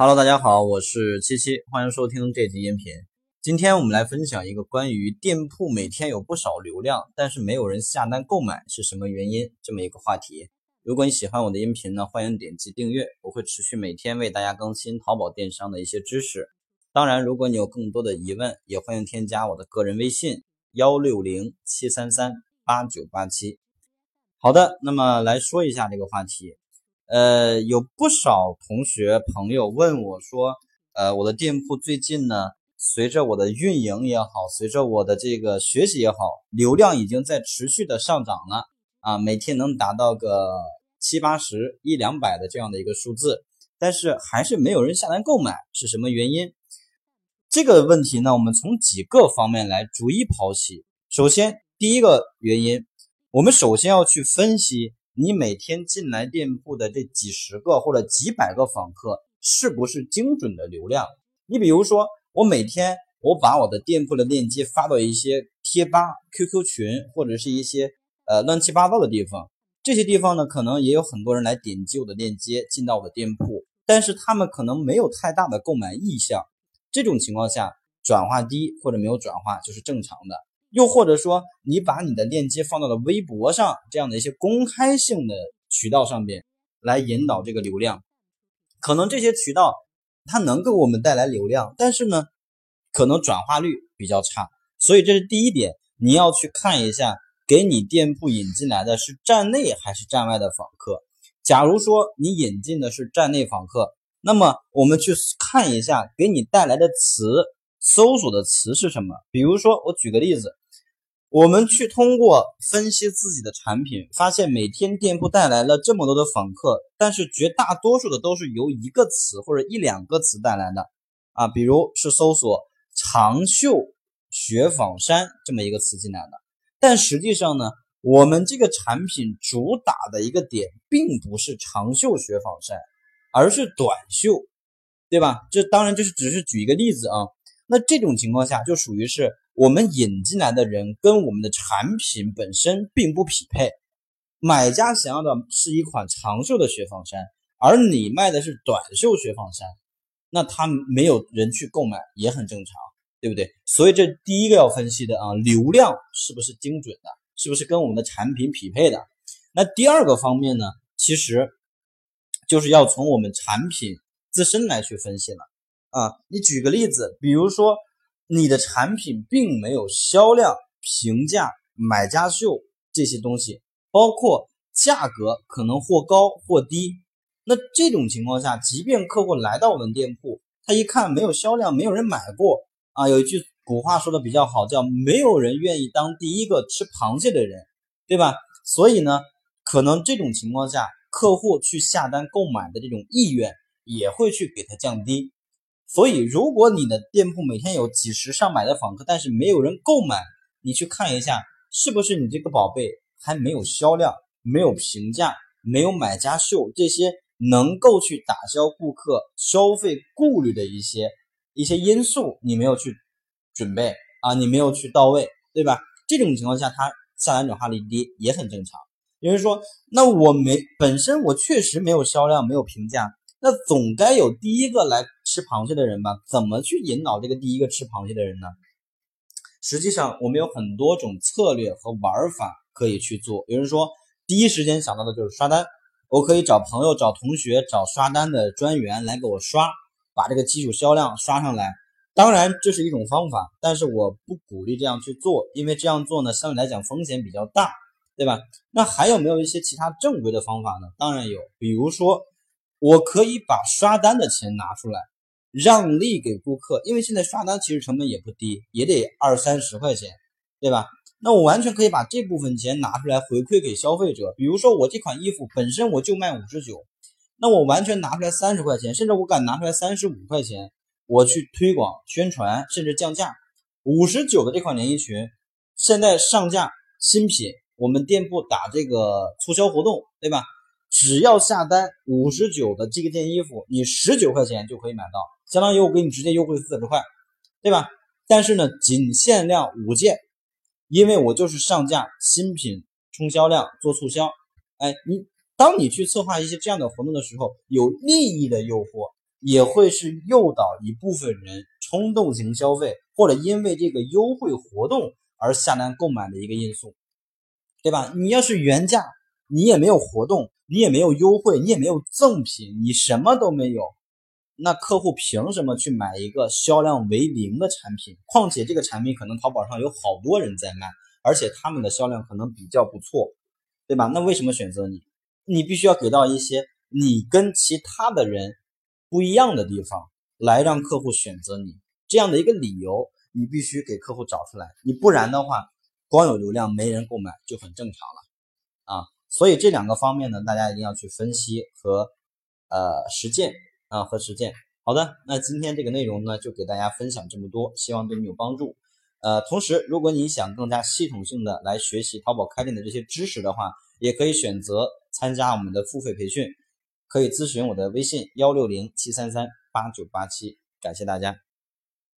Hello，大家好，我是七七，欢迎收听这集音频。今天我们来分享一个关于店铺每天有不少流量，但是没有人下单购买是什么原因这么一个话题。如果你喜欢我的音频呢，欢迎点击订阅，我会持续每天为大家更新淘宝电商的一些知识。当然，如果你有更多的疑问，也欢迎添加我的个人微信幺六零七三三八九八七。好的，那么来说一下这个话题。呃，有不少同学朋友问我说，呃，我的店铺最近呢，随着我的运营也好，随着我的这个学习也好，流量已经在持续的上涨了啊，每天能达到个七八十、一两百的这样的一个数字，但是还是没有人下单购买，是什么原因？这个问题呢，我们从几个方面来逐一剖析。首先，第一个原因，我们首先要去分析。你每天进来店铺的这几十个或者几百个访客，是不是精准的流量？你比如说，我每天我把我的店铺的链接发到一些贴吧、QQ 群或者是一些呃乱七八糟的地方，这些地方呢，可能也有很多人来点击我的链接进到我的店铺，但是他们可能没有太大的购买意向，这种情况下转化低或者没有转化就是正常的。又或者说，你把你的链接放到了微博上这样的一些公开性的渠道上边来引导这个流量，可能这些渠道它能给我们带来流量，但是呢，可能转化率比较差。所以这是第一点，你要去看一下，给你店铺引进来的是站内还是站外的访客。假如说你引进的是站内访客，那么我们去看一下给你带来的词，搜索的词是什么？比如说，我举个例子。我们去通过分析自己的产品，发现每天店铺带来了这么多的访客，但是绝大多数的都是由一个词或者一两个词带来的啊，比如是搜索“长袖雪纺衫”这么一个词进来的。但实际上呢，我们这个产品主打的一个点并不是长袖雪纺衫，而是短袖，对吧？这当然就是只是举一个例子啊。那这种情况下就属于是。我们引进来的人跟我们的产品本身并不匹配，买家想要的是一款长袖的雪纺衫，而你卖的是短袖雪纺衫，那他没有人去购买也很正常，对不对？所以这第一个要分析的啊，流量是不是精准的，是不是跟我们的产品匹配的？那第二个方面呢，其实就是要从我们产品自身来去分析了啊。你举个例子，比如说。你的产品并没有销量、评价、买家秀这些东西，包括价格可能或高或低。那这种情况下，即便客户来到我们店铺，他一看没有销量，没有人买过啊。有一句古话说的比较好，叫“没有人愿意当第一个吃螃蟹的人”，对吧？所以呢，可能这种情况下，客户去下单购买的这种意愿也会去给他降低。所以，如果你的店铺每天有几十上百的访客，但是没有人购买，你去看一下，是不是你这个宝贝还没有销量、没有评价、没有买家秀这些能够去打消顾客消费顾虑的一些一些因素，你没有去准备啊，你没有去到位，对吧？这种情况下，它下单转化率低也很正常。有人说，那我没本身我确实没有销量、没有评价。那总该有第一个来吃螃蟹的人吧？怎么去引导这个第一个吃螃蟹的人呢？实际上，我们有很多种策略和玩法可以去做。有人说，第一时间想到的就是刷单，我可以找朋友、找同学、找刷单的专员来给我刷，把这个基础销量刷上来。当然，这是一种方法，但是我不鼓励这样去做，因为这样做呢，相对来讲风险比较大，对吧？那还有没有一些其他正规的方法呢？当然有，比如说。我可以把刷单的钱拿出来，让利给顾客，因为现在刷单其实成本也不低，也得二三十块钱，对吧？那我完全可以把这部分钱拿出来回馈给消费者。比如说我这款衣服本身我就卖五十九，那我完全拿出来三十块钱，甚至我敢拿出来三十五块钱，我去推广宣传，甚至降价。五十九的这款连衣裙现在上架新品，我们店铺打这个促销活动，对吧？只要下单五十九的这个件衣服，你十九块钱就可以买到，相当于我给你直接优惠四十块，对吧？但是呢，仅限量五件，因为我就是上架新品冲销量做促销。哎，你当你去策划一些这样的活动的时候，有利益的诱惑，也会是诱导一部分人冲动型消费，或者因为这个优惠活动而下单购买的一个因素，对吧？你要是原价，你也没有活动，你也没有优惠，你也没有赠品，你什么都没有，那客户凭什么去买一个销量为零的产品？况且这个产品可能淘宝上有好多人在卖，而且他们的销量可能比较不错，对吧？那为什么选择你？你必须要给到一些你跟其他的人不一样的地方，来让客户选择你这样的一个理由，你必须给客户找出来。你不然的话，光有流量没人购买就很正常了啊。所以这两个方面呢，大家一定要去分析和呃实践啊和实践。好的，那今天这个内容呢，就给大家分享这么多，希望对你有帮助。呃，同时如果你想更加系统性的来学习淘宝开店的这些知识的话，也可以选择。参加我们的付费培训，可以咨询我的微信幺六零七三三八九八七，感谢大家。